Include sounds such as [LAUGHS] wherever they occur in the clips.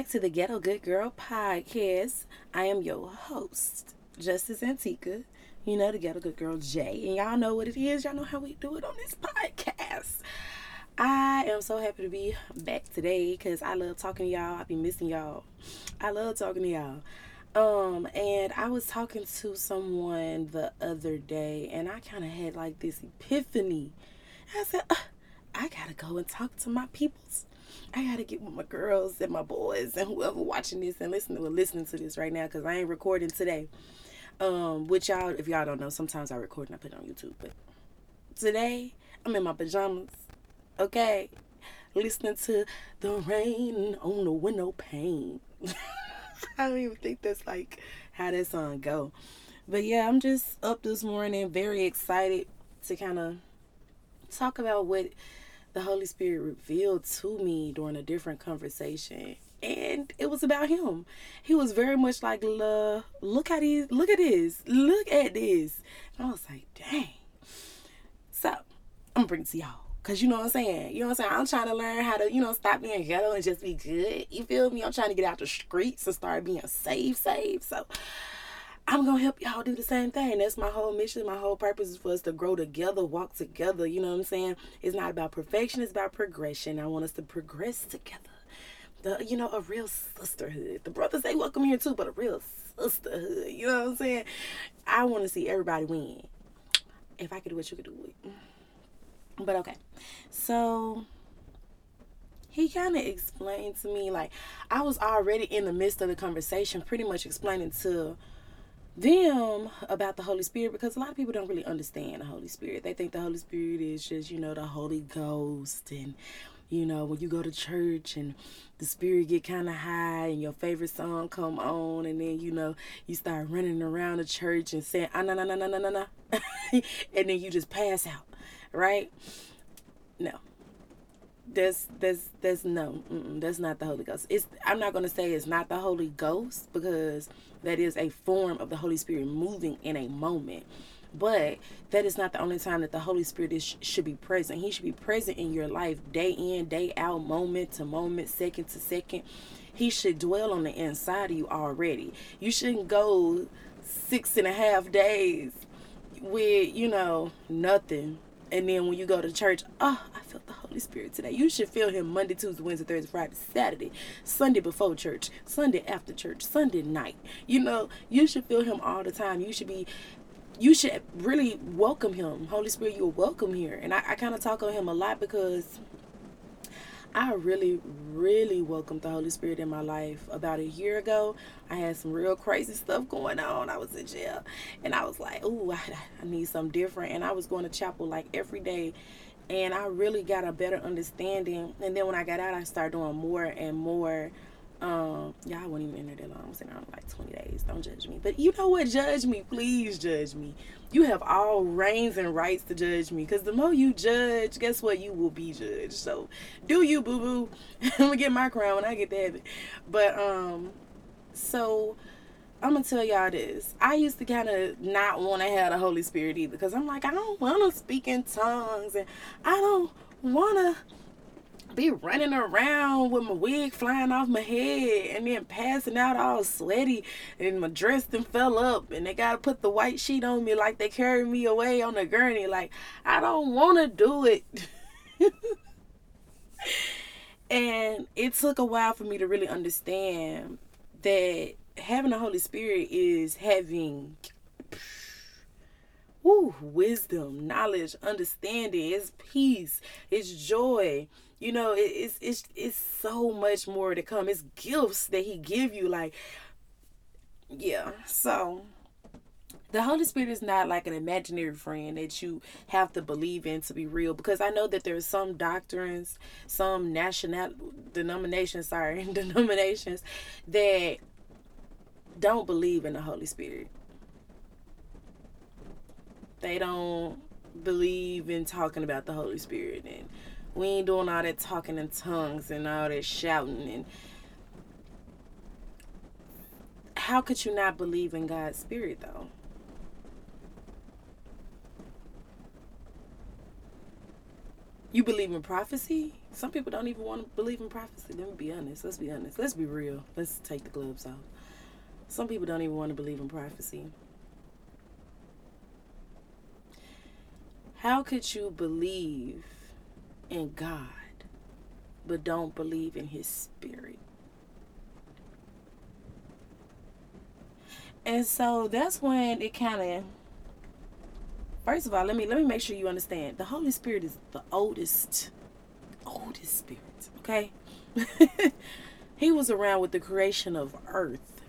back to the Ghetto Good Girl podcast. I am your host, Justice Antica. You know, the Ghetto Good Girl Jay. And y'all know what it is. Y'all know how we do it on this [LAUGHS] podcast. I am so happy to be back today because I love talking to y'all. I be missing y'all. I love talking to y'all. Um, and I was talking to someone the other day, and I kind of had like this epiphany. I said, uh, I gotta go and talk to my peoples. I gotta get with my girls and my boys and whoever watching this and listening or listening to this right now because I ain't recording today. Um, which y'all, if y'all don't know, sometimes I record and I put it on YouTube. But today I'm in my pajamas, okay, listening to the rain on the window pane. [LAUGHS] I don't even think that's like how that song go. But yeah, I'm just up this morning, very excited to kind of talk about what the Holy Spirit revealed to me during a different conversation. And it was about him. He was very much like, look at these, look at this, look at this. And I was like, dang. So I'm gonna bring it to y'all. Cause you know what I'm saying? You know what I'm saying? I'm trying to learn how to, you know, stop being ghetto and just be good. You feel me? I'm trying to get out the streets and start being safe, safe. So I'm gonna help y'all do the same thing. That's my whole mission. My whole purpose is for us to grow together, walk together. You know what I'm saying? It's not about perfection, it's about progression. I want us to progress together. The you know, a real sisterhood. The brothers they welcome here too, but a real sisterhood. You know what I'm saying? I wanna see everybody win. If I could do what you could do it. But okay. So he kind of explained to me like I was already in the midst of the conversation pretty much explaining to them about the Holy Spirit because a lot of people don't really understand the Holy Spirit. They think the Holy Spirit is just, you know, the Holy Ghost and you know, when you go to church and the spirit get kind of high and your favorite song come on and then you know you start running around the church and saying ah no no no no no no and then you just pass out right no that's that's that's no that's not the holy ghost. It's i'm not going to say it's not the holy ghost because that is a form of the holy spirit moving in a moment but that is not the only time that the holy spirit is, should be present. He should be present in your life day in day out moment to moment second to second. He should dwell on the inside of you already. You shouldn't go six and a half days with you know nothing and then when you go to church, oh, I felt the Holy Spirit today. You should feel Him Monday, Tuesday, Wednesday, Thursday, Friday, Saturday, Sunday before church, Sunday after church, Sunday night. You know, you should feel Him all the time. You should be you should really welcome him. Holy Spirit, you're welcome here. And I, I kind of talk on him a lot because I really, really welcomed the Holy Spirit in my life about a year ago. I had some real crazy stuff going on. I was in jail, and I was like, "Ooh, I, I need something different." And I was going to chapel like every day, and I really got a better understanding. And then when I got out, I started doing more and more um, y'all wouldn't even enter that long. I was in around like 20 days. Don't judge me. But you know what? Judge me. Please judge me. You have all reigns and rights to judge me. Because the more you judge, guess what? You will be judged. So do you, boo boo. [LAUGHS] I'm going to get my crown when I get that. But, um, so I'm to tell y'all this. I used to kind of not want to have the Holy Spirit either. Because I'm like, I don't want to speak in tongues. And I don't want to be running around with my wig flying off my head and then passing out all sweaty and my dress then fell up and they gotta put the white sheet on me like they carried me away on a gurney. Like I don't wanna do it. [LAUGHS] and it took a while for me to really understand that having the Holy Spirit is having woo, wisdom, knowledge, understanding, it's peace, it's joy you know it, it's it's it's so much more to come it's gifts that he give you like yeah so the Holy Spirit is not like an imaginary friend that you have to believe in to be real because I know that there's some doctrines, some national denominations, sorry, [LAUGHS] denominations that don't believe in the Holy Spirit. They don't believe in talking about the Holy Spirit and we ain't doing all that talking in tongues and all that shouting and how could you not believe in God's spirit though? You believe in prophecy? Some people don't even want to believe in prophecy. Let me be honest. Let's be honest. Let's be real. Let's take the gloves off. Some people don't even want to believe in prophecy. How could you believe in God but don't believe in his spirit? And so that's when it kind of First of all, let me let me make sure you understand. The Holy Spirit is the oldest oldest spirit, okay? [LAUGHS] he was around with the creation of earth.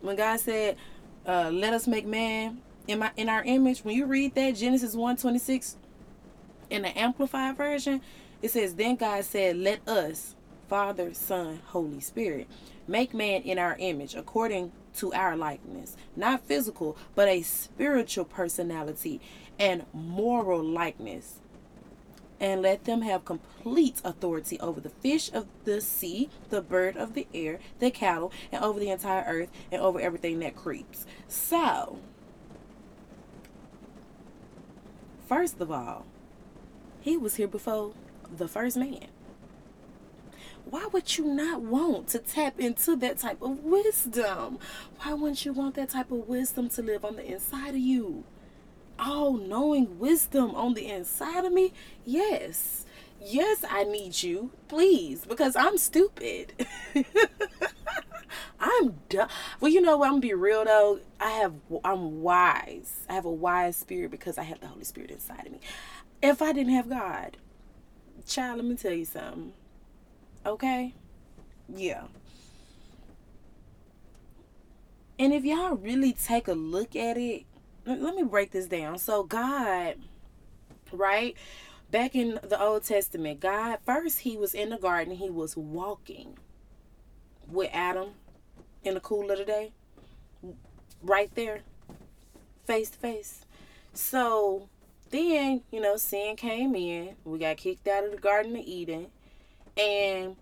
When God said, uh, let us make man in my in our image, when you read that Genesis 1:26 in the amplified version, it says, Then God said, Let us, Father, Son, Holy Spirit, make man in our image, according to our likeness. Not physical, but a spiritual personality and moral likeness. And let them have complete authority over the fish of the sea, the bird of the air, the cattle, and over the entire earth, and over everything that creeps. So, first of all, he was here before the first man why would you not want to tap into that type of wisdom? Why wouldn't you want that type of wisdom to live on the inside of you? All knowing wisdom on the inside of me? Yes. Yes, I need you. Please, because I'm stupid. [LAUGHS] I'm dumb. Well, you know what? I'm gonna be real though. I have I'm wise. I have a wise spirit because I have the Holy Spirit inside of me. If I didn't have God, child, let me tell you something. Okay? Yeah. And if y'all really take a look at it, let me break this down. So, God, right? Back in the Old Testament, God, first, He was in the garden, He was walking with Adam in the cool of the day, right there, face to face. So, then, you know, sin came in. We got kicked out of the Garden of Eden and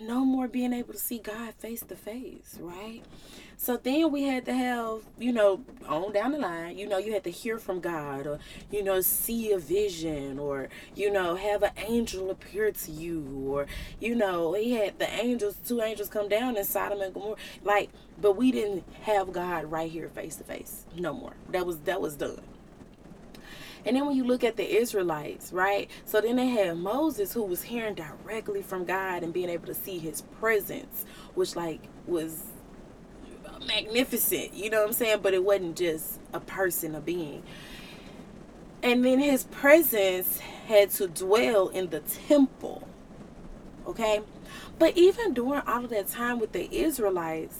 no more being able to see God face to face, right? So then we had to have, you know, on down the line, you know, you had to hear from God or, you know, see a vision or, you know, have an angel appear to you or, you know, he had the angels, two angels come down in Sodom and Gomorrah. Like, but we didn't have God right here face to face no more. That was, that was done. And then when you look at the Israelites, right? So then they had Moses who was hearing directly from God and being able to see his presence, which like was magnificent, you know what I'm saying? But it wasn't just a person, a being. And then his presence had to dwell in the temple. Okay? But even during all of that time with the Israelites,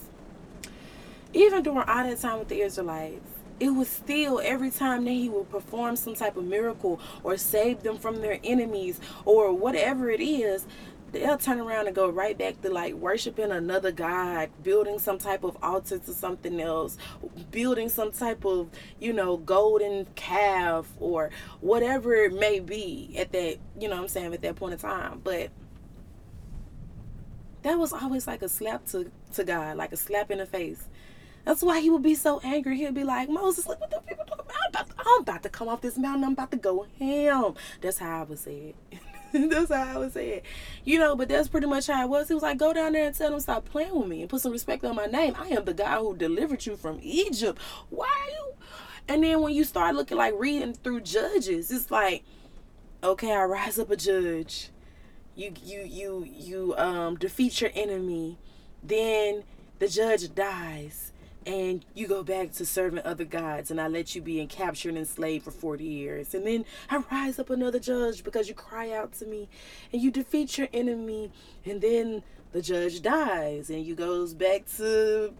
even during all that time with the Israelites, it was still every time that he would perform some type of miracle or save them from their enemies or whatever it is they'll turn around and go right back to like worshiping another god building some type of altar to something else building some type of you know golden calf or whatever it may be at that you know i'm saying at that point in time. But that was always like a slap to to god like a slap in the face that's why he would be so angry. He'd be like, Moses, look what the people talking about. I'm about, to, I'm about to come off this mountain. I'm about to go ham. That's how I would say it. [LAUGHS] that's how I would say it. You know, but that's pretty much how it was. He was like, go down there and tell them stop playing with me and put some respect on my name. I am the guy who delivered you from Egypt. Why are you? And then when you start looking like reading through Judges, it's like, okay, I rise up a judge. You you you you um defeat your enemy. Then the judge dies and you go back to serving other gods and I let you be in captured and enslaved for 40 years. And then I rise up another judge because you cry out to me and you defeat your enemy and then the judge dies and you goes back to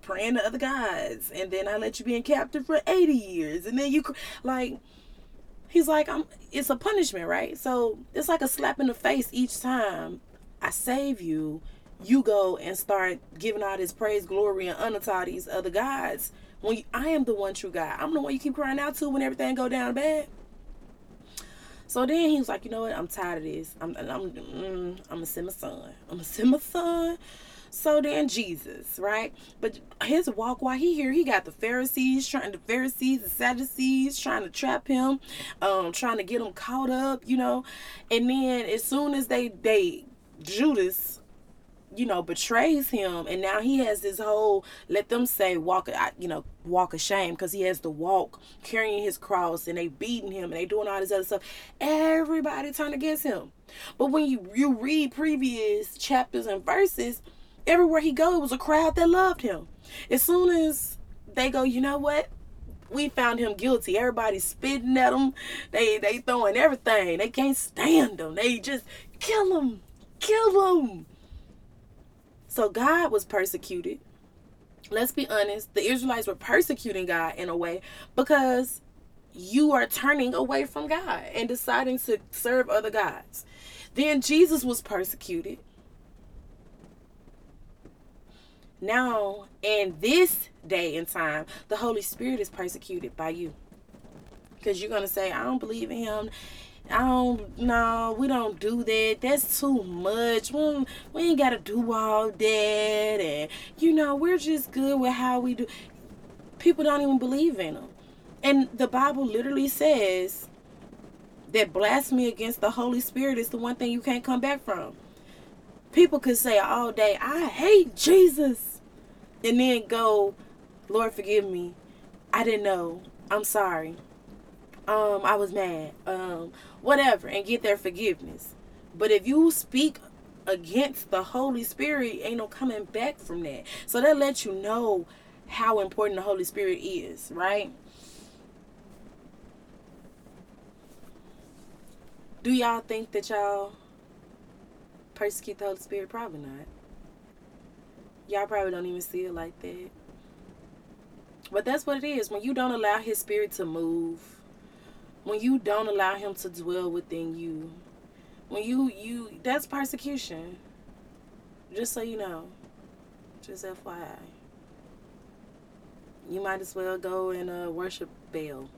praying to other gods and then I let you be in captive for 80 years and then you like he's like I'm it's a punishment, right? So it's like a slap in the face each time I save you you go and start giving all this praise, glory, and honor to all these other gods. When you, I am the one true God, I'm the one you keep crying out to when everything go down bad. So then he was like, you know what? I'm tired of this. I'm I'm mm, I'm gonna send my son. I'm gonna send my son So then Jesus, right? But his walk while he here, he got the Pharisees trying the Pharisees, the Sadducees trying to trap him, um, trying to get him caught up, you know. And then as soon as they they Judas you know betrays him and now he has this whole let them say walk you know walk of shame because he has to walk carrying his cross and they beating him and they doing all this other stuff everybody turned against him but when you you read previous chapters and verses everywhere he go it was a crowd that loved him as soon as they go you know what we found him guilty. Everybody's spitting at him. They they throwing everything. They can't stand him. They just kill him, kill him. So God was persecuted. Let's be honest, the Israelites were persecuting God in a way because you are turning away from God and deciding to serve other gods. Then Jesus was persecuted. Now, in this day and time, the Holy Spirit is persecuted by you. Because you're going to say, I don't believe in him. I don't no, we don't do that. That's too much. We, we ain't gotta do all that and you know, we're just good with how we do people don't even believe in them. And the Bible literally says that blasphemy against the Holy Spirit is the one thing you can't come back from. People could say all day, I hate Jesus. And then go, Lord, forgive me. I didn't know. I'm sorry um, I was mad, um, whatever, and get their forgiveness. But if you speak against the Holy Spirit, ain't no coming back from that. So that lets you know how important the Holy Spirit is, right? Do y'all think that y'all persecute the Holy Spirit? Probably not. Y'all probably don't even see it like that. But that's what it is. When you don't allow His Spirit to move, when you don't allow him to dwell within you when you you that's persecution. Just so you know. Just fyi you might as well go and uh, worship baal.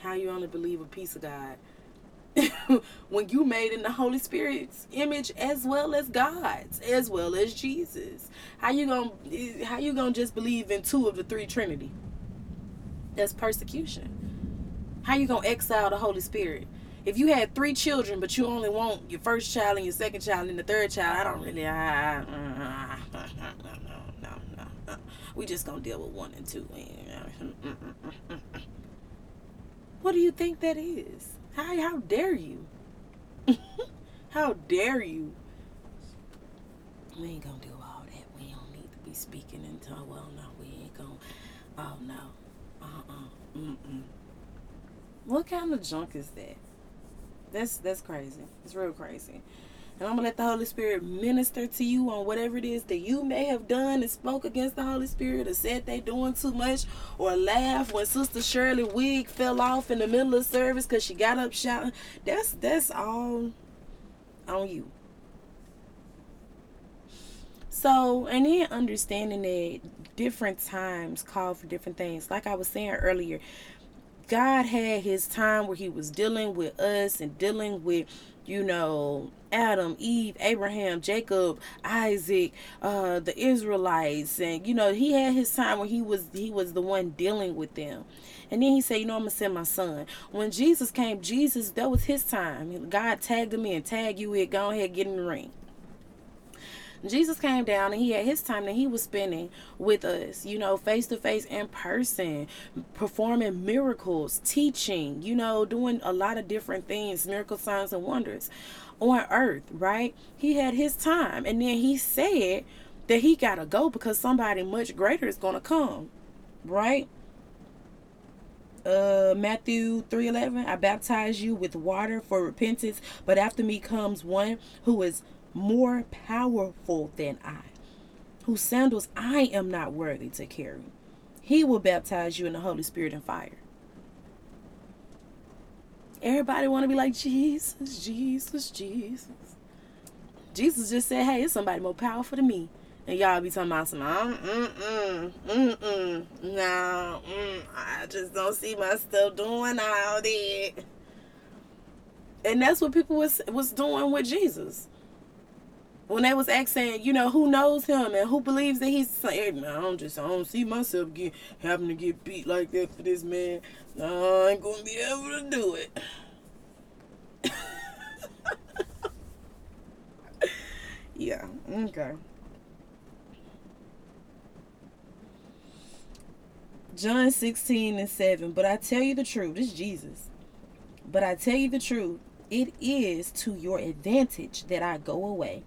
How you only believe a piece of god. [LAUGHS] When you made in the Holy Spirit's image as well as God's, as well as Jesus. How you gonna how you gonna just believe in two of the three Trinity? That's persecution. How you gonna exile the Holy Spirit? If you had three children, but you only want your first child and your second child and the third child, I don't really. I, uh, no, no, no. We just gonna deal with one and two. [LAUGHS] What do you think that is? How how dare you? [LAUGHS] how dare you? We ain't gonna do all that. We don't need to be speaking into. Well, no, we ain't gonna. Oh no. Mm-mm. What kind of junk is that? That's that's crazy. It's real crazy. And I'm gonna let the Holy Spirit minister to you on whatever it is that you may have done and spoke against the Holy Spirit or said they doing too much or laugh when Sister Shirley wig fell off in the middle of service because she got up shouting. That's that's all on you. So, and then understanding that different times call for different things. Like I was saying earlier, God had his time where he was dealing with us and dealing with, you know, Adam, Eve, Abraham, Jacob, Isaac, uh, the Israelites, and you know, he had his time where he was he was the one dealing with them. And then he said, you know, I'm gonna send my son. When Jesus came, Jesus, that was his time. God tagged him in, tag you in, go ahead, get in the ring. Jesus came down and he had his time that he was spending with us, you know, face to face in person, performing miracles, teaching, you know, doing a lot of different things, miracle signs and wonders on earth, right? He had his time and then he said that he got to go because somebody much greater is going to come, right? uh Matthew 3:11 I baptize you with water for repentance but after me comes one who is more powerful than I, whose sandals I am not worthy to carry. He will baptize you in the Holy Spirit and fire. Everybody want to be like Jesus, Jesus, Jesus. Jesus just said, "Hey, it's somebody more powerful than me." And y'all be talking about some, mm, mm, mm, mm, no, mm, I just don't see myself doing all that. And that's what people was was doing with Jesus. When they was asking, you know, who knows him and who believes that he's saying, no, I don't just, I don't see myself get having to get beat like that for this man. No, I ain't gonna be able to do it. [LAUGHS] yeah, okay. John 16 and 7. But I tell you the truth, this is Jesus. But I tell you the truth, it is to your advantage that I go away.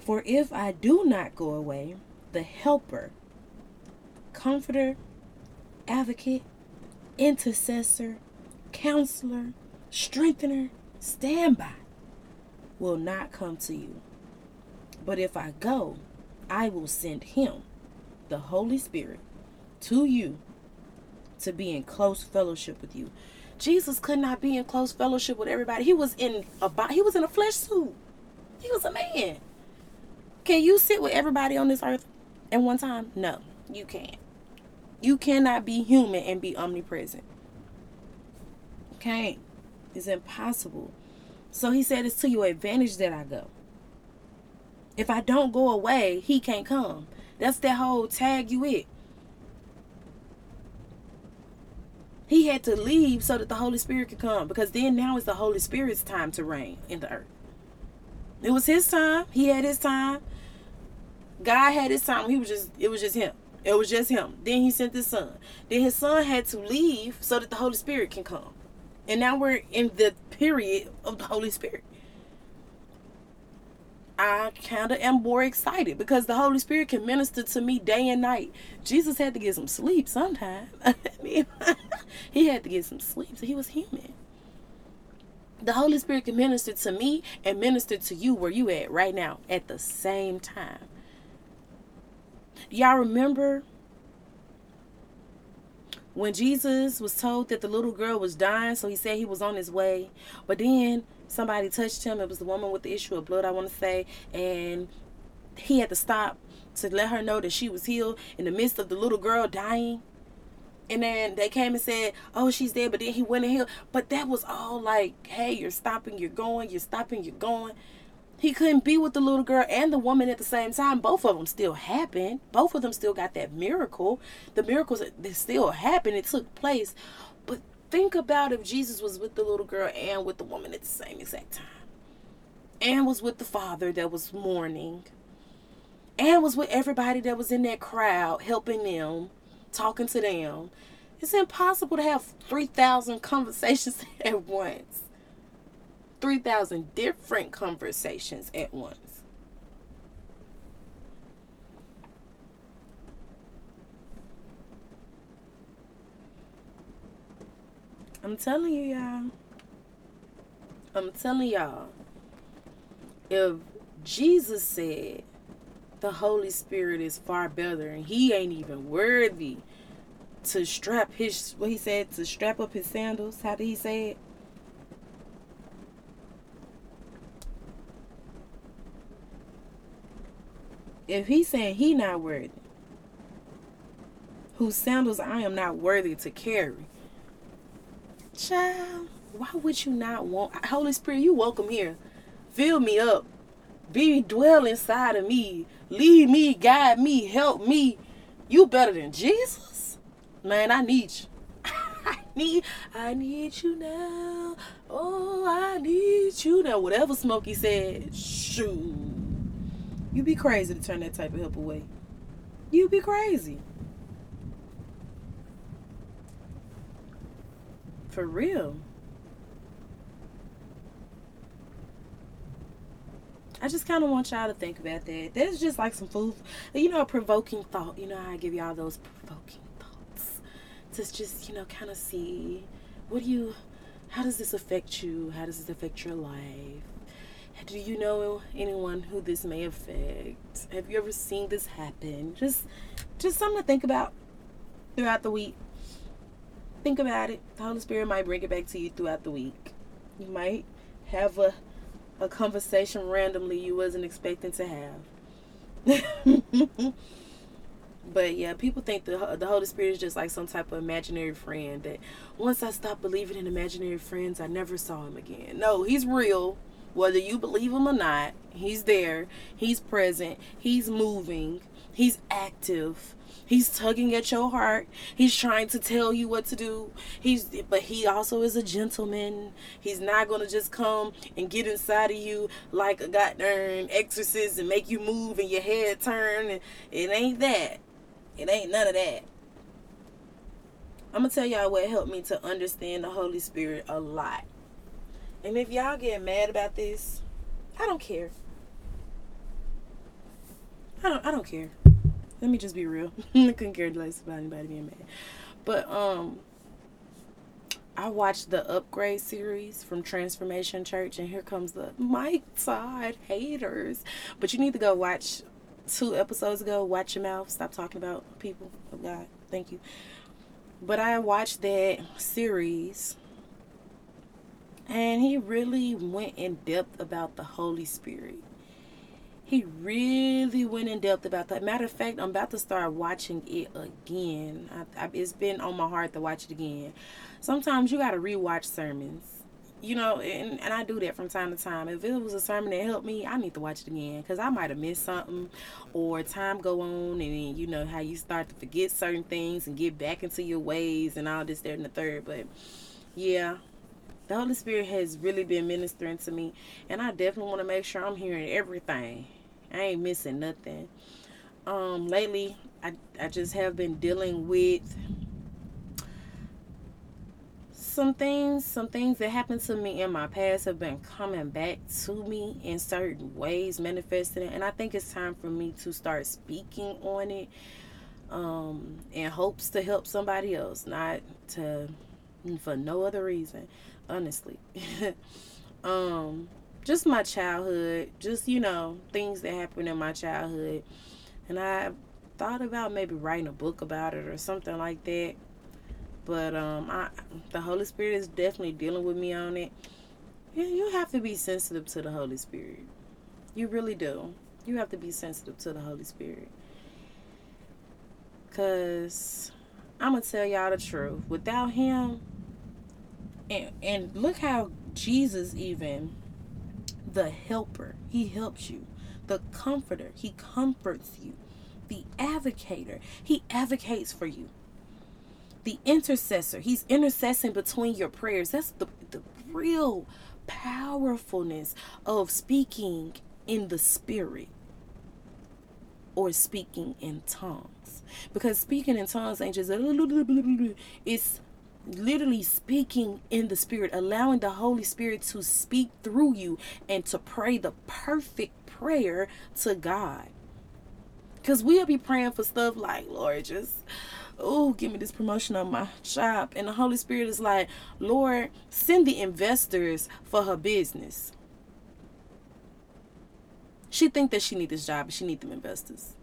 For if I do not go away, the helper, comforter, advocate, intercessor, counselor, strengthener, standby will not come to you. But if I go, I will send him, the Holy Spirit, to you to be in close fellowship with you. Jesus could not be in close fellowship with everybody. He was in a he was in a flesh suit. He was a man. Can you sit with everybody on this earth at one time? No, you can't. You cannot be human and be omnipresent. Can't. It's impossible. So he said it's to your advantage that I go. If I don't go away, he can't come. That's that whole tag you it. He had to leave so that the Holy Spirit could come because then now is the Holy Spirit's time to reign in the earth. It was his time. He had his time. God had his time. He was just it was just him. It was just him. Then he sent his son. Then his son had to leave so that the Holy Spirit can come. And now we're in the period of the Holy Spirit. I kind of am more excited because the Holy Spirit can minister to me day and night. Jesus had to get some sleep sometime. [LAUGHS] He had to get some sleep, so he was human. The Holy Spirit can minister to me and minister to you where you at right now at the same time. Y'all remember when Jesus was told that the little girl was dying, so he said he was on his way. But then somebody touched him. It was the woman with the issue of blood, I want to say. And he had to stop to let her know that she was healed in the midst of the little girl dying. And then they came and said, Oh, she's dead. But then he went and healed. But that was all like, Hey, you're stopping, you're going, you're stopping, you're going. He couldn't be with the little girl and the woman at the same time. Both of them still happened. Both of them still got that miracle. The miracles that still happened. It took place. But think about if Jesus was with the little girl and with the woman at the same exact time. And was with the father that was mourning. And was with everybody that was in that crowd helping them, talking to them. It's impossible to have 3,000 [LAUGHS] conversations at once. 3,000 different conversations at once. I'm telling you, y'all. I'm telling y'all. If Jesus said the Holy Spirit is far better and he ain't even worthy to strap his, what he said, to strap up his sandals, how did he say it? If he's saying he not worthy, whose sandals I am not worthy to carry, child, why would you not want Holy Spirit? You welcome here. Fill me up. Be dwell inside of me. Lead me, guide me, help me. You better than Jesus, man. I need you. [LAUGHS] I need, I need you now. Oh, I need you now. Whatever Smokey said, shoot. You be crazy to turn that type of help away. You'd be crazy. For real. I just kind of want y'all to think about that. That's just like some food, you know, a provoking thought. You know, I give y'all those provoking thoughts to just, you know, kind of see what do you, how does this affect you? How does this affect your life? Do you know anyone who this may affect? Have you ever seen this happen? Just just something to think about throughout the week. Think about it. The Holy Spirit might bring it back to you throughout the week. You might have a a conversation randomly you wasn't expecting to have. [LAUGHS] but yeah, people think the the Holy Spirit is just like some type of imaginary friend that once I stopped believing in imaginary friends, I never saw him again. No, he's real Whether you believe him or not, he's there. He's present. He's moving. He's active. He's tugging at your heart. He's trying to tell you what to do. He's but he also is a gentleman. He's not gonna just come and get inside of you like a goddamn exorcist and make you move and your head turn. And it ain't that. It ain't none of that. I'm gonna tell y'all what helped me to understand the Holy Spirit a lot. And if y'all get mad about this, I don't care. I don't I don't care. Let me just be real. [LAUGHS] I couldn't care less about anybody being mad. But um I watched the upgrade series from Transformation Church and here comes the Mike Todd haters. But you need to go watch two episodes ago, watch your mouth, stop talking about people of God. Thank you. But I watched that series and he really went in depth about the Holy Spirit he really went in depth about that. Matter of fact, I'm about to start watching it again. I, I, it's been on my heart to watch it again. Sometimes you got to rewatch sermons, you know, and, and I do that from time to time. If it was a sermon that helped me, I need to watch it again because I might have missed something, or time go on, and then you know how you start to forget certain things and get back into your ways and all this, there, and the third. But yeah, the Holy Spirit has really been ministering to me, and I definitely want to make sure I'm hearing everything I ain't missing nothing. Um, lately, I, I just have been dealing with some things, some things that happened to me in my past have been coming back to me in certain ways, manifesting it. And I think it's time for me to start speaking on it um, in hopes to help somebody else, not to for no other reason, honestly. [LAUGHS] um, just my childhood, just you know, things that happened in my childhood. And I thought about maybe writing a book about it or something like that. But um I the Holy Spirit is definitely dealing with me on it. Yeah, you have to be sensitive to the Holy Spirit. You really do. You have to be sensitive to the Holy Spirit. Cause I'm gonna tell y'all the truth. Without him and and look how Jesus even the helper, he helps you. The comforter, he comforts you. The advocator, he advocates for you. The intercessor, he's intercessing between your prayers. That's the, the real powerfulness of speaking in the spirit or speaking in tongues. Because speaking in tongues ain't just it's literally speaking in the spirit, allowing the Holy Spirit to speak through you and to pray the perfect prayer to God. Because we'll be praying for stuff like, Lord, just, oh, give me this promotion on my job. And the Holy Spirit is like, Lord, send the investors for her business. She think that she need this job, but she need them investors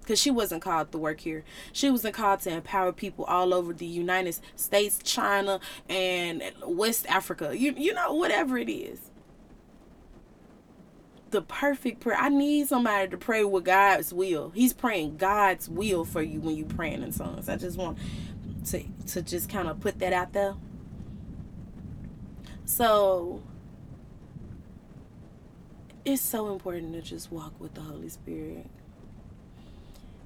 because she wasn't called to work here. She wasn't called to empower people all over the United States, China, and West Africa. You you know whatever it is. The perfect prayer. I need somebody to pray with God's will. He's praying God's will for you when you're praying in songs. I just want to to just kind of put that out there. So it's so important to just walk with the Holy Spirit.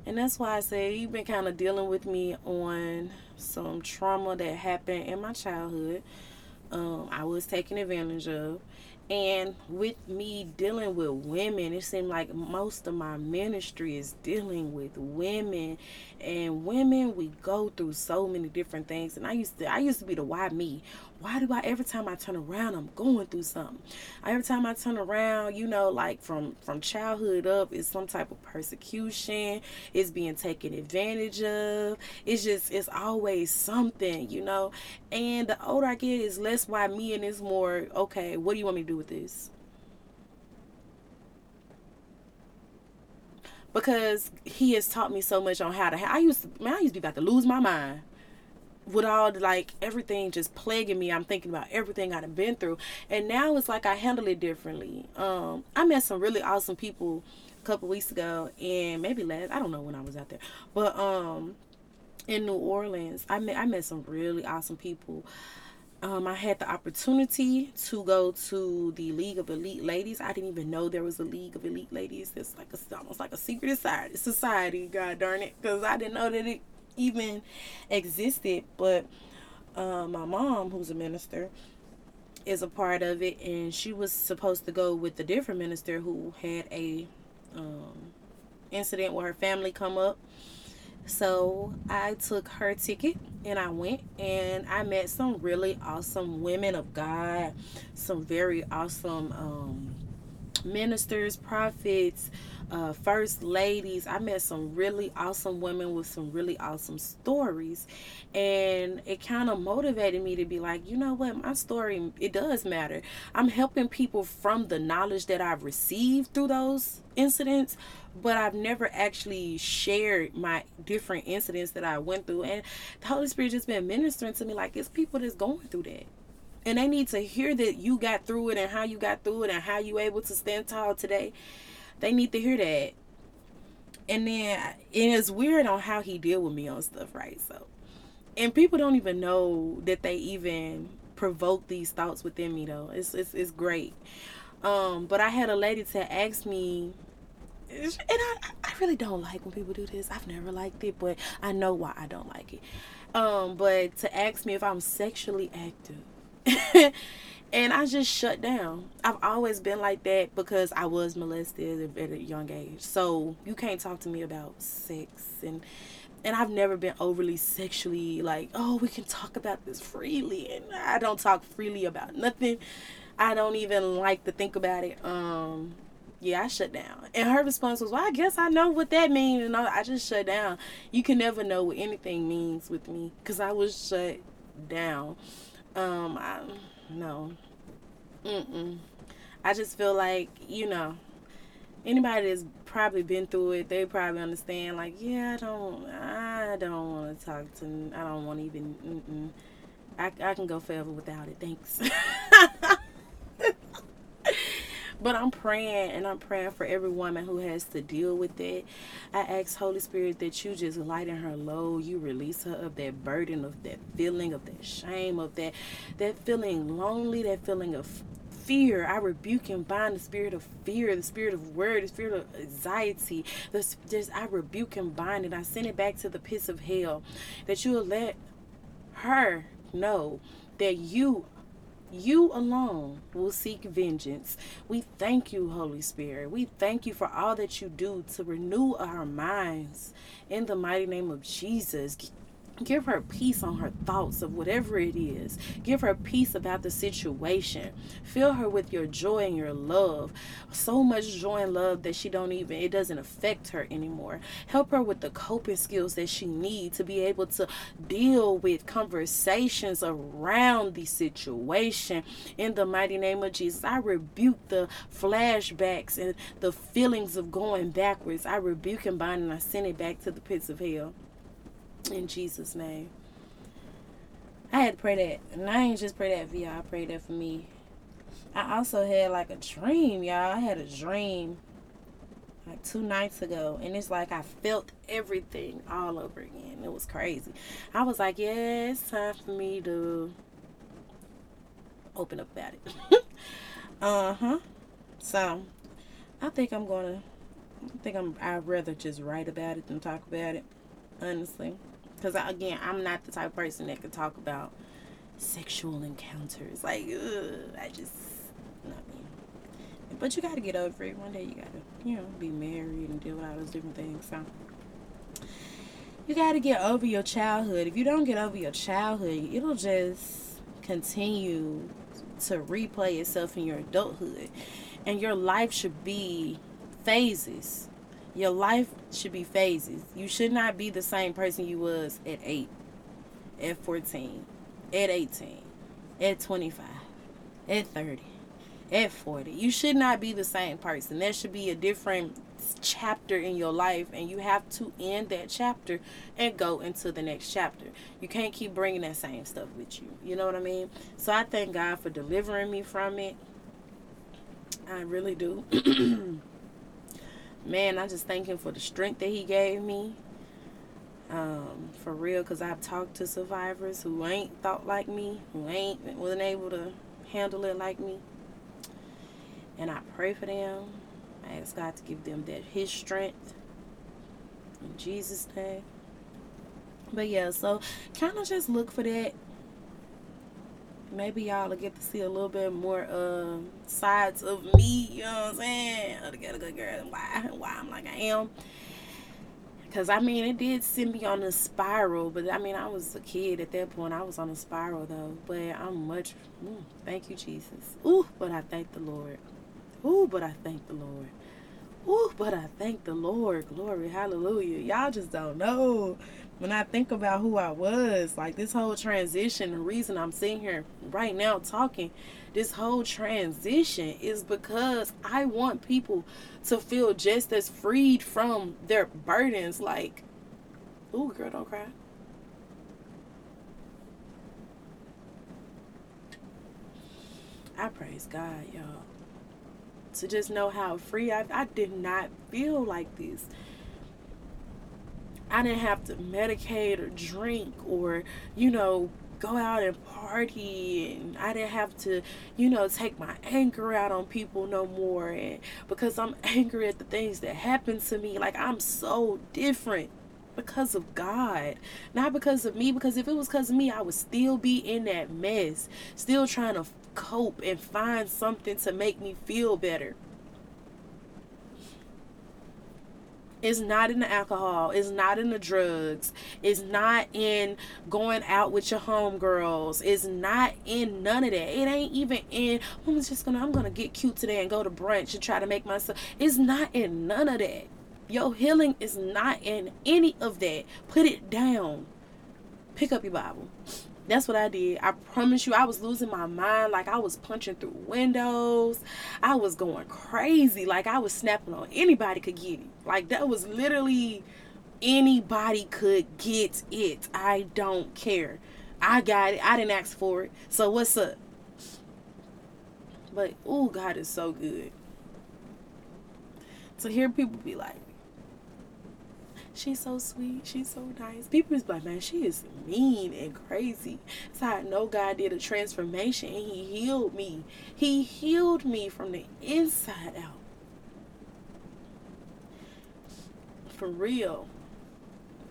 And that's why I say you've been kind of dealing with me on some trauma that happened in my childhood. Um, I was taken advantage of. And with me dealing with women, it seemed like most of my ministry is dealing with women. And women, we go through so many different things. And I used to I used to be the why me why do I every time I turn around I'm going through something? Every time I turn around, you know, like from from childhood up, it's some type of persecution. It's being taken advantage of. It's just it's always something, you know. And the older I get, is less why me and it's more okay. What do you want me to do with this? because he has taught me so much on how to. I used to, man, I used to be about to lose my mind with all like everything just plaguing me, I'm thinking about everything I've been through, and now it's like I handle it differently. Um, I met some really awesome people a couple weeks ago, and maybe last I don't know when I was out there, but um, in New Orleans, I met I met some really awesome people. Um, I had the opportunity to go to the League of Elite Ladies. I didn't even know there was a League of Elite Ladies. It's like a, almost like a secret society. Society, God darn it, because I didn't know that it even existed. But uh, my mom, who's a minister, is a part of it, and she was supposed to go with a different minister who had a um, incident where her family come up so I took her ticket and I went and I met some really awesome women of God, some very awesome um, ministers, prophets, uh, first ladies. I met some really awesome women with some really awesome stories. And it kind of motivated me to be like, you know what, my story, it does matter. I'm helping people from the knowledge that I've received through those incidents but I've never actually shared my different incidents that I went through. And the Holy Spirit just been ministering to me like it's people that's going through that. And they need to hear that you got through it and how you got through it and how you able to stand tall today. They need to hear that. And then and it's weird on how he deal with me on stuff, right? So and people don't even know that they even provoke these thoughts within me though. It's it's, it's great. Um, but I had a lady to ask me and I, I really don't like when people do this. I've never liked it, but I know why I don't like it. Um, but to ask me if I'm sexually active. [LAUGHS] and I just shut down. I've always been like that because I was molested at a young age. So you can't talk to me about sex and and I've never been overly sexually like, oh, we can talk about this freely and I don't talk freely about nothing. I don't even like to think about it. Um yeah, I shut down. And her response was, well, I guess I know what that means. And I just shut down. You can never know what anything means with me because I was shut down. Um, I, no. Mm-mm. I just feel like, you know, anybody that's probably been through it, they probably understand, like, yeah, I don't, I don't want to talk to, I don't want to even, mm-mm. I, I can go forever without it. Thanks. [LAUGHS] But I'm praying and I'm praying for every woman who has to deal with it. I ask Holy Spirit that you just lighten her load. You release her of that burden, of that feeling, of that shame, of that that feeling lonely, that feeling of fear. I rebuke and bind the spirit of fear, the spirit of worry, the spirit of anxiety. The, just I rebuke and bind it. I send it back to the pits of hell. That you will let her know that you you alone will seek vengeance. We thank you, Holy Spirit. We thank you for all that you do to renew our minds. In the mighty name of Jesus, Give her peace on her thoughts of whatever it is. Give her peace about the situation. Fill her with your joy and your love. So much joy and love that she don't even it doesn't affect her anymore. Help her with the coping skills that she needs to be able to deal with conversations around the situation. In the mighty name of Jesus, I rebuke the flashbacks and the feelings of going backwards. I rebuke and bind and I send it back to the pits of hell. In Jesus' name. I had to pray that. And I ain't just pray that for y'all. I prayed that for me. I also had like a dream, y'all. I had a dream like two nights ago. And it's like I felt everything all over again. It was crazy. I was like, yeah, it's time for me to open up about it. [LAUGHS] uh huh. So I think I'm gonna I think I'm I'd rather just write about it than talk about it. Honestly. Because again, I'm not the type of person that could talk about sexual encounters. Like, ugh, I just not me. But you gotta get over it. One day you gotta, you know, be married and deal with all those different things. So you gotta get over your childhood. If you don't get over your childhood, it'll just continue to replay itself in your adulthood. And your life should be phases your life should be phases. You should not be the same person you was at 8, at 14, at 18, at 25, at 30, at 40. You should not be the same person. There should be a different chapter in your life and you have to end that chapter and go into the next chapter. You can't keep bringing that same stuff with you. You know what I mean? So I thank God for delivering me from it. I really do. [CLEARS THROAT] man, I just thank him for the strength that he gave me. Um, for real, because I've talked to survivors who ain't thought like me, who ain't wasn't able to handle it like me. And I pray for them. I ask God to give them that His strength. In Jesus' name. But yeah, so kind of just look for that. Maybe y'all will get to see a little bit more uh, sides of me, you know what I'm saying? Ghetto Good Girl why, [LAUGHS] why I'm like I am. Because, I mean, it did send me on a spiral. But, I mean, I was a kid at that point. I was on a spiral, though. But I'm much, ooh, thank you, Jesus. Ooh, but I thank the Lord. Ooh, but I thank the Lord. Ooh, but I thank the Lord. Glory, hallelujah. Y'all just don't know. When I think about who I was, like this whole transition, the reason I'm sitting here right now talking, this whole transition is because I want people to feel just as freed from their burdens. Like, ooh, girl, don't cry. I praise God, y'all to just know how free I, I did not feel like this. I didn't have to medicate or drink or, you know, go out and party and I didn't have to, you know, take my anger out on people no more and because I'm [LAUGHS] angry at the things that happened to me. Like I'm so different because of God, not because of me. Because if it was because of me, I would still be in that mess, still trying to cope and find something to make me feel better. It's not in the alcohol. It's not in the drugs. It's not in going out with your homegirls. It's not in none of that. It ain't even in oh, I'm just gonna I'm gonna get cute today and go to brunch and try to make myself it's not in none of that. Your healing is not in any of that. Put it down. Pick up your Bible. That's what I did. I promise you, I was losing my mind. Like I was punching through windows. I was going crazy. Like I was snapping on anybody could get it. Like that was literally anybody could get it. I don't care. I got it. I didn't ask for it. So what's up? But oh, God is so good. To hear people be like, she's so sweet, she's so nice. People is like, man, she is mean and crazy. So I know God did a transformation and He healed me. He healed me from the inside out. For real.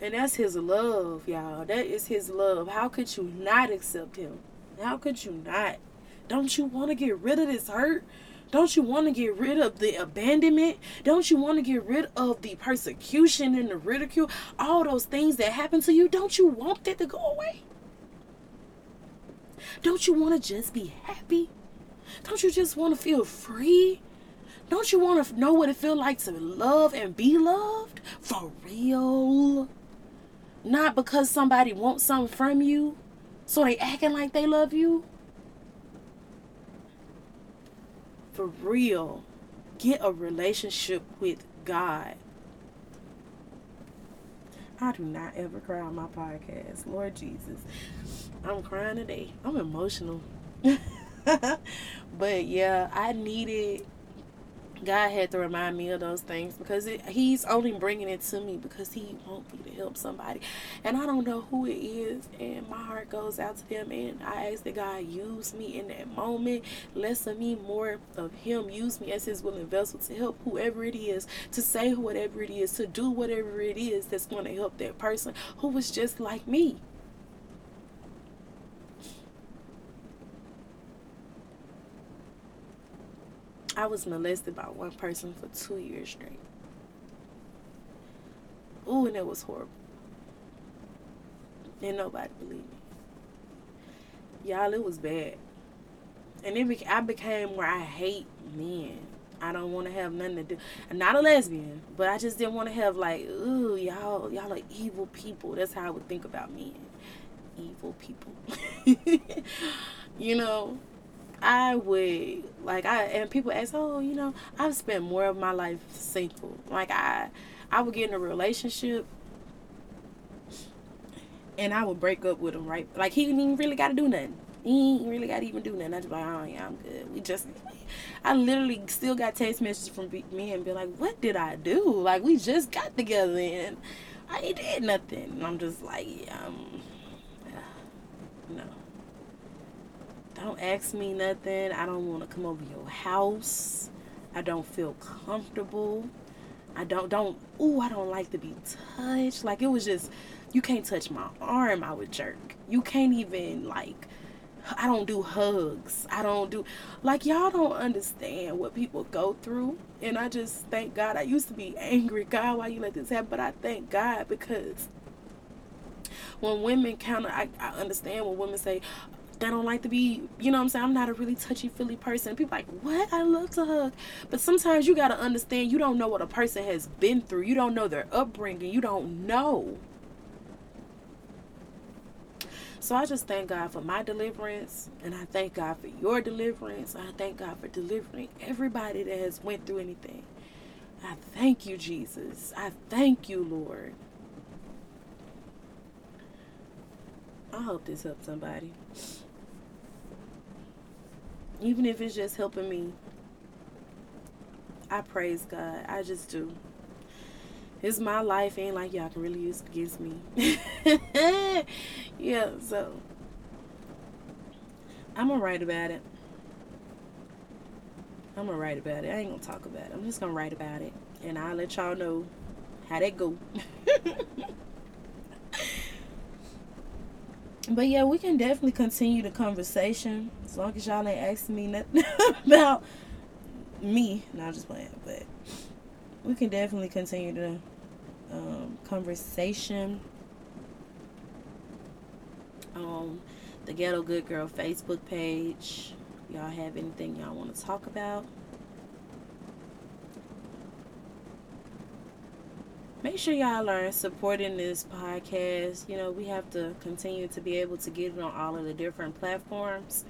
And that's His love, y'all. That is His love. How could you not accept Him? How could you not? Don't you want to get rid of this hurt? Don't you want to get rid of the abandonment? Don't you want to get rid of the persecution and the ridicule? All those things that happen to you, don't you want that to go away? Don't you want to just be happy? Don't you just want to feel free? Don't you want to know what it feels like to love and be loved? For real? Not because somebody wants something from you, so they acting like they love you? for real, get a relationship with God. I do not ever cry on my podcast. Lord Jesus. I'm crying today. I'm emotional. [LAUGHS] but yeah, I needed God had to remind me of those things because it, He's only bringing it to me because He wants me to help somebody. And I don't know who it is. And my heart goes out to them. And I ask that God use me in that moment. Less of me, more of Him. Use me as His willing vessel to help whoever it is, to say whatever it is, to do whatever it is that's going to help that person who was just like me. I was molested by one person for two years straight. Ooh, and it was horrible. And nobody believed me. Y'all, it was bad. And beca- I became where I hate men. I don't want to have nothing to do. I'm not a lesbian, but I just didn't want to have like, ooh, y'all, y'all are evil people. That's how I would think about men. Evil people. [LAUGHS] you know, I would like I and people ask, oh, you know, I've spent more of my life single. Like I, I would get in a relationship, and I would break up with him. Right, like he didn't even really got to do nothing. He ain't really got to even do nothing. I just like, oh yeah, I'm good. We just, I literally still got text messages from me and be like, what did I do? Like we just got together and I ain't did nothing. And I'm just like, um, no. Don't ask me nothing. I don't want to come over your house. I don't feel comfortable. I don't don't ooh, I don't like to be touched. Like it was just you can't touch my arm, I would jerk. You can't even like I don't do hugs. I don't do like y'all don't understand what people go through. And I just thank God. I used to be angry, God, why you let this happen? But I thank God because when women of, I, I understand when women say, they don't like to be, you know what I'm saying? I'm not a really touchy feely person. People like, what? I love to hug. But sometimes you got to understand you don't know what a person has been through. You don't know their upbringing. You don't know. So I just thank God for my deliverance and I thank God for your deliverance. I thank God for delivering everybody that has went through anything. I thank you, Jesus. I thank you, Lord. I hope this helps somebody. Even if it's just helping me. I praise God. I just do. It's my life. Ain't like y'all can really use it against me. [LAUGHS] yeah, so I'm gonna write about it. I'm gonna write about it. I ain't gonna talk about it. I'm just gonna write about it. And I'll let y'all know how that go. [LAUGHS] but yeah, we can definitely continue the conversation as long as y'all ain't asking me nothing [LAUGHS] about me. No, I'm just playing, but we can definitely continue the um, conversation on the Ghetto Good Girl Facebook page. Y'all have anything y'all want to talk about? Make sure y'all are supporting this podcast. You know, we have to continue to be able to get it on all of the different platforms.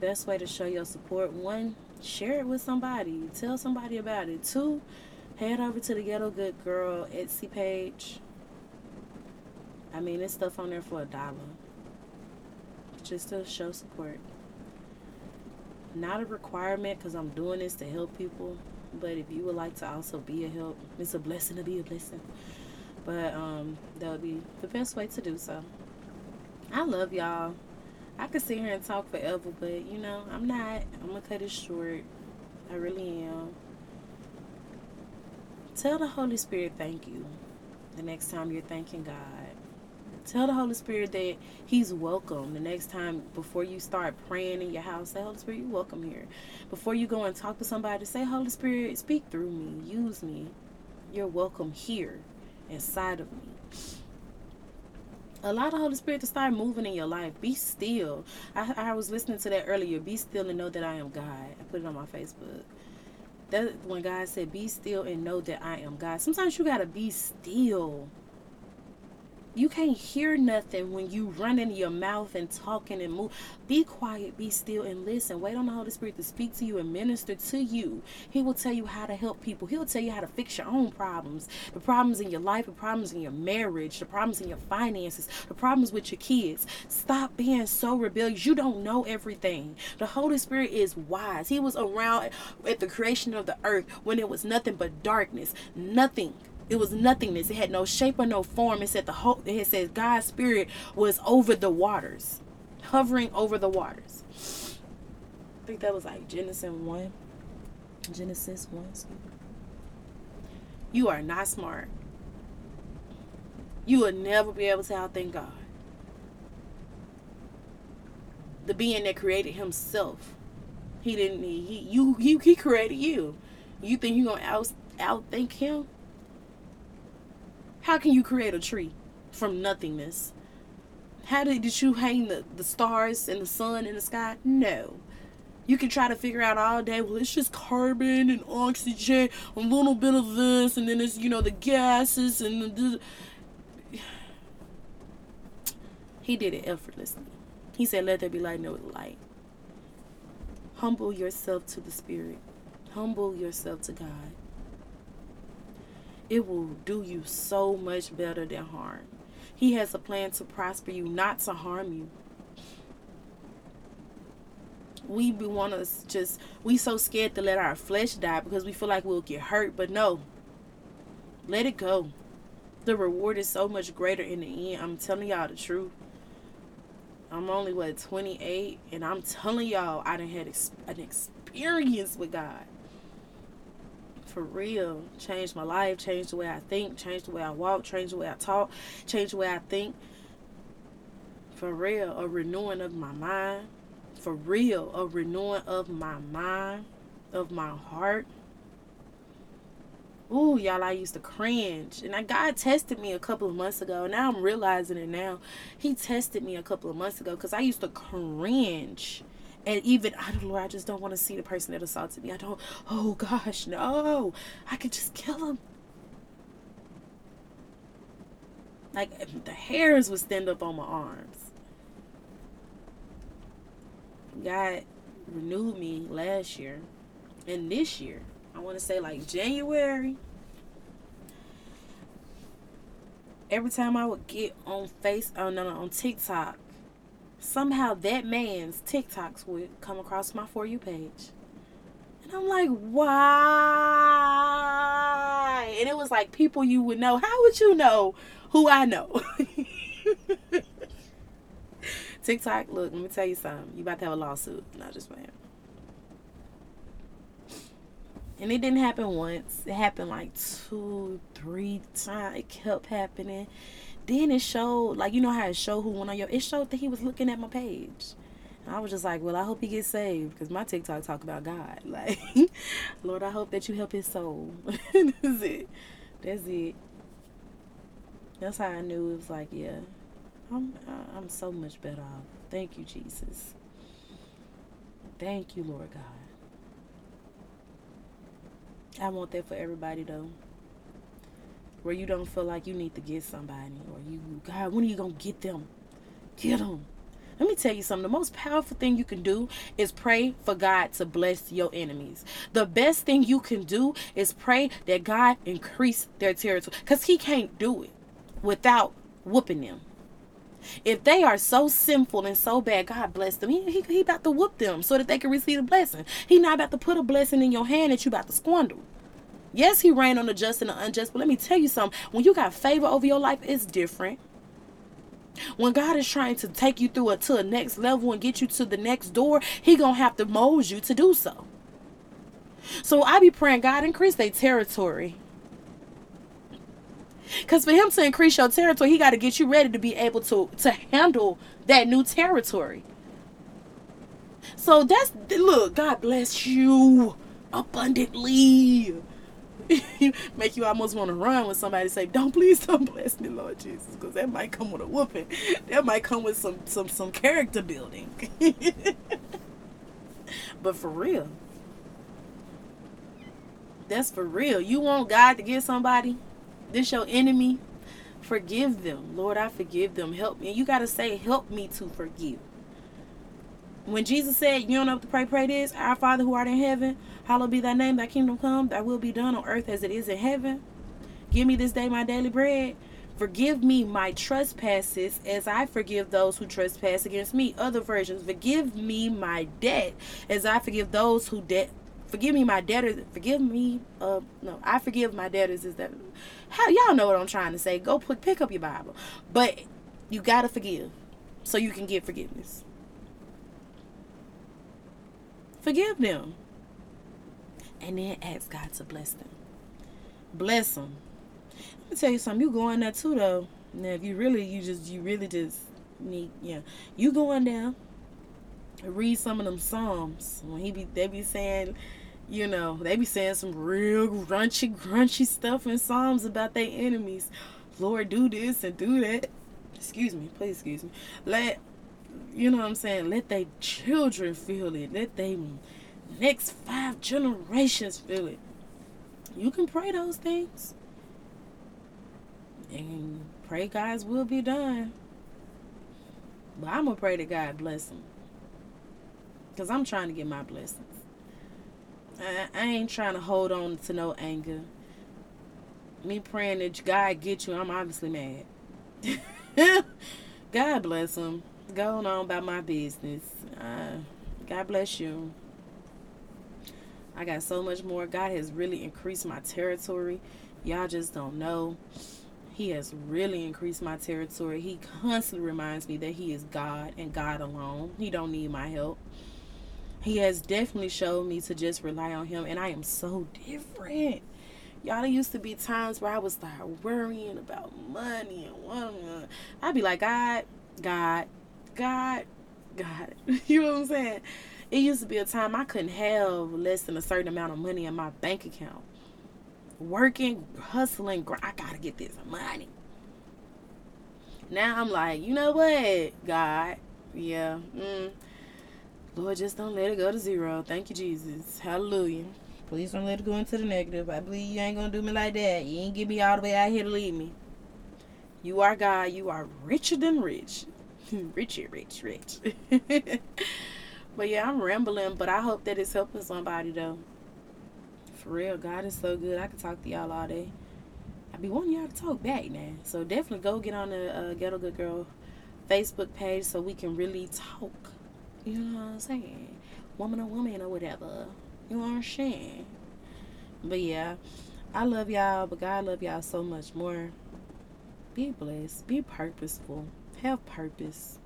Best way to show your support one, share it with somebody, tell somebody about it. Two, head over to the Ghetto Good Girl Etsy page. I mean, it's stuff on there for a dollar. Just to show support. Not a requirement because I'm doing this to help people. But if you would like to also be a help, it's a blessing to be a blessing. But um, that would be the best way to do so. I love y'all. I could sit here and talk forever, but you know, I'm not. I'm gonna cut it short. I really am. Tell the Holy Spirit thank you the next time you're thanking God. Tell the Holy Spirit that He's welcome. The next time, before you start praying in your house, say, Holy Spirit, you're welcome here. Before you go and talk to somebody, say, Holy Spirit, speak through me. Use me. You're welcome here inside of me. Allow the Holy Spirit to start moving in your life. Be still. I, I was listening to that earlier. Be still and know that I am God. I put it on my Facebook. That when God said, "Be still and know that I am God." Sometimes you gotta be still you can't hear nothing when you run running your mouth and talking and move. Be quiet, be still, and listen. Wait on the Holy Spirit to speak to you and minister to you. He will tell you how to help people. He'll tell you how to fix your own problems. The problems in your life, the problems in your marriage, the problems in your finances, the problems with your kids. Stop being so rebellious. You don't know everything. The Holy Spirit is wise. He was around at the creation of the earth when it was nothing but darkness. Nothing it was nothingness. It had no shape or no form. It said the whole. It says God's spirit was over the waters, hovering over the waters. I think that was like Genesis one. Genesis one. You are not smart. You will never be able to outthink God. The being that created Himself. He didn't. need He you. He, he created you. You think you're gonna out outthink Him? How can you create a tree from nothingness? How did, did you hang the, the stars and the sun in the sky? No. You can try to figure out all day, well, it's just carbon and oxygen, a little bit of this, and then it's, you know, the gases and the. [SIGHS] He did it effortlessly. He said, Let there be light, no light. Humble yourself to the Spirit, humble yourself to God it will do you so much better than harm. He has a plan to prosper you, not to harm you. We be want to just we so scared to let our flesh die because we feel like we'll get hurt, but no. Let it go. The reward is so much greater in the end. I'm telling y'all the truth. I'm only what 28, and I'm telling y'all I done had ex- an experience with God. For real, changed my life, changed the way I think, changed the way I walk, changed the way I talk, changed the way I think. For real, a renewing of my mind. For real, a renewing of my mind, of my heart. Ooh, y'all, I used to cringe. And I, God tested me a couple of months ago. Now I'm realizing it now. He tested me a couple of months ago because I used to cringe. And even, I don't know, I just don't want to see the person that assaulted me. I don't, oh gosh, no. I could just kill him. Like, the hairs would stand up on my arms. God renewed me last year. And this year, I want to say like January. Every time I would get on face, oh no, no, on TikTok, somehow that man's TikToks would come across my For You page. And I'm like, why? And it was like people you would know. How would you know who I know? [LAUGHS] TikTok, look, let me tell you something. You about to have a lawsuit. Not just playing. And it didn't happen once. It happened like two, three times. It kept happening. Then it showed, like you know how it showed who went on your. It showed that he was looking at my page. And I was just like, well, I hope he gets saved because my TikTok talk about God. [LAUGHS] Like, Lord, I hope that you help his soul. [LAUGHS] That's it. That's it. That's how I knew it was like, yeah, I'm I'm so much better off. Thank you, Jesus. Thank you, Lord God. I want that for everybody though. Where you don't feel like you need to get somebody or you God, when are you going to get them? Get them. Let me tell you something. The most powerful thing you can do is pray for God to bless your enemies. The best thing you can do is pray that God increase their territory cuz he can't do it without whooping them. If they are so sinful and so bad, God bless them. He, he, he about to whoop them so that they can receive a blessing. He not about to put a blessing in your hand that you about to squander. Yes, he rained on the just and the unjust, but let me tell you something. When you got favor over your life, it's different. When God is trying to take you through it to a next level and get you to the next door, he gonna have to mold you to do so. So I be praying, God, increase their territory. Because for him to increase your territory, he got to get you ready to be able to to handle that new territory. So that's look, God bless you abundantly. [LAUGHS] Make you almost want to run when somebody say, "Don't please don't bless me, Lord Jesus," because that might come with a whooping. That might come with some some some character building. [LAUGHS] but for real, that's for real. You want God to get somebody this your enemy, forgive them. Lord, I forgive them. Help me. You got to say, help me to forgive. When Jesus said, you don't know what to pray, pray this, our Father who art in heaven, hallowed be thy name, thy kingdom come, thy will be done on earth as it is in heaven. Give me this day my daily bread. Forgive me my trespasses as I forgive those who trespass against me. Other versions, forgive me my debt as I forgive those who debt forgive me my debtors forgive me uh no i forgive my debtors is that how y'all know what i'm trying to say go put pick up your bible but you gotta forgive so you can get forgiveness forgive them and then ask god to bless them bless them let me tell you something you going there too though now if you really you just you really just need yeah you going there, read some of them psalms when he be they be saying you know, they be saying some real grunchy, grunchy stuff in Psalms about their enemies. Lord, do this and do that. Excuse me, please excuse me. Let you know what I'm saying, let their children feel it. Let they next five generations feel it. You can pray those things. And pray God's will be done. But I'm going to pray that God bless them. Because I'm trying to get my blessings. I, I ain't trying to hold on to no anger. Me praying that God get you, I'm obviously mad. [LAUGHS] God bless him. Going on about my business. Uh, God bless you. I got so much more. God has really increased my territory. Y'all just don't know. He has really increased my territory. He constantly reminds me that he is God and God alone. He don't need my help. He has definitely showed me to just rely on him and I am so different. Y'all, there used to be times where I was like worrying about money and what I'd be like, God, God, God, God. [LAUGHS] you know what I'm saying? It used to be a time I couldn't have less than a certain amount of money in my bank account. Working, hustling, I gotta get this money. Now I'm like, you know what, God? Yeah. Mm. Lord, just don't let it go to zero. Thank you, Jesus. Hallelujah. Please don't let it go into the negative. I believe you ain't gonna do me like that. You ain't get me all the way out here to leave me. You are God. You are richer than rich. [LAUGHS] richer, rich, rich. [LAUGHS] but yeah, I'm rambling, but I hope that it's helping somebody though. For real, God is so good. I could talk to y'all all day. I'd be wanting y'all to talk back now. So definitely go get on the uh, Ghetto Good Girl Facebook page so we can really talk. You know what I'm saying? Woman or woman or whatever. You know what I'm saying? But yeah, I love y'all, but God love y'all so much more. Be blessed. Be purposeful. Have purpose.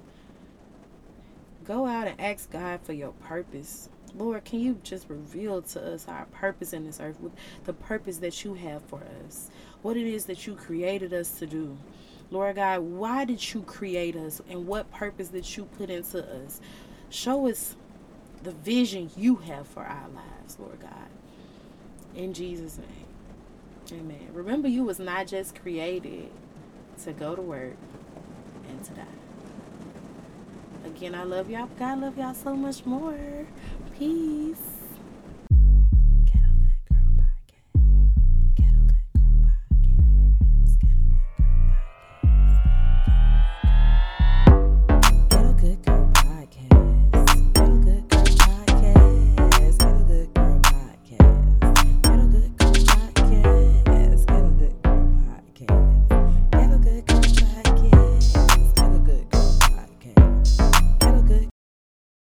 Go out and ask God for your purpose. Lord, can you just reveal to us our purpose in this earth, the purpose that you have for us, what it is that you created us to do. Lord God, why did you create us and what purpose did you put into us? Show us the vision you have for our lives, Lord God. In Jesus' name. Amen. Remember, you was not just created to go to work and to die. Again, I love y'all. God love y'all so much more. Peace.